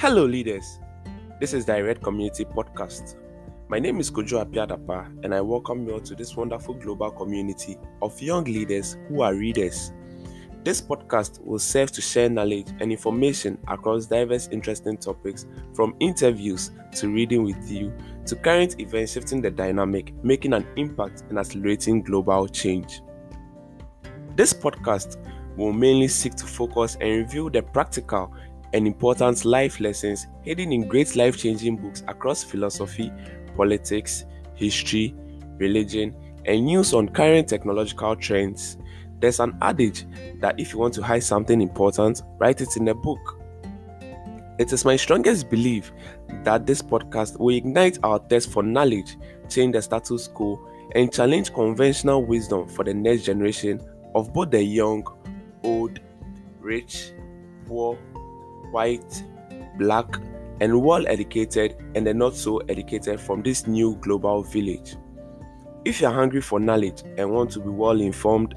Hello, leaders. This is Direct Community Podcast. My name is Kojo Apiadapa, and I welcome you all to this wonderful global community of young leaders who are readers. This podcast will serve to share knowledge and information across diverse interesting topics from interviews to reading with you to current events shifting the dynamic, making an impact in accelerating global change. This podcast will mainly seek to focus and review the practical and important life lessons hidden in great life changing books across philosophy, politics, history, religion, and news on current technological trends. There's an adage that if you want to hide something important, write it in a book. It is my strongest belief that this podcast will ignite our thirst for knowledge, change the status quo, and challenge conventional wisdom for the next generation of both the young, old, rich, poor, white, black, and well educated and the not so educated from this new global village. If you're hungry for knowledge and want to be well informed,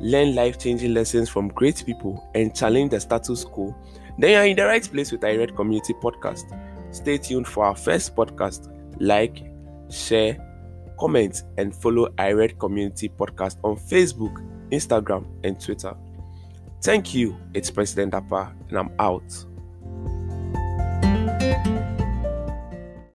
learn life changing lessons from great people, and challenge the status quo, then you're in the right place with Direct Community Podcast. Stay tuned for our first podcast. Like, share, comment, and follow Direct Community Podcast on Facebook, Instagram, and Twitter. Thank you. It's President Apa, and I'm out.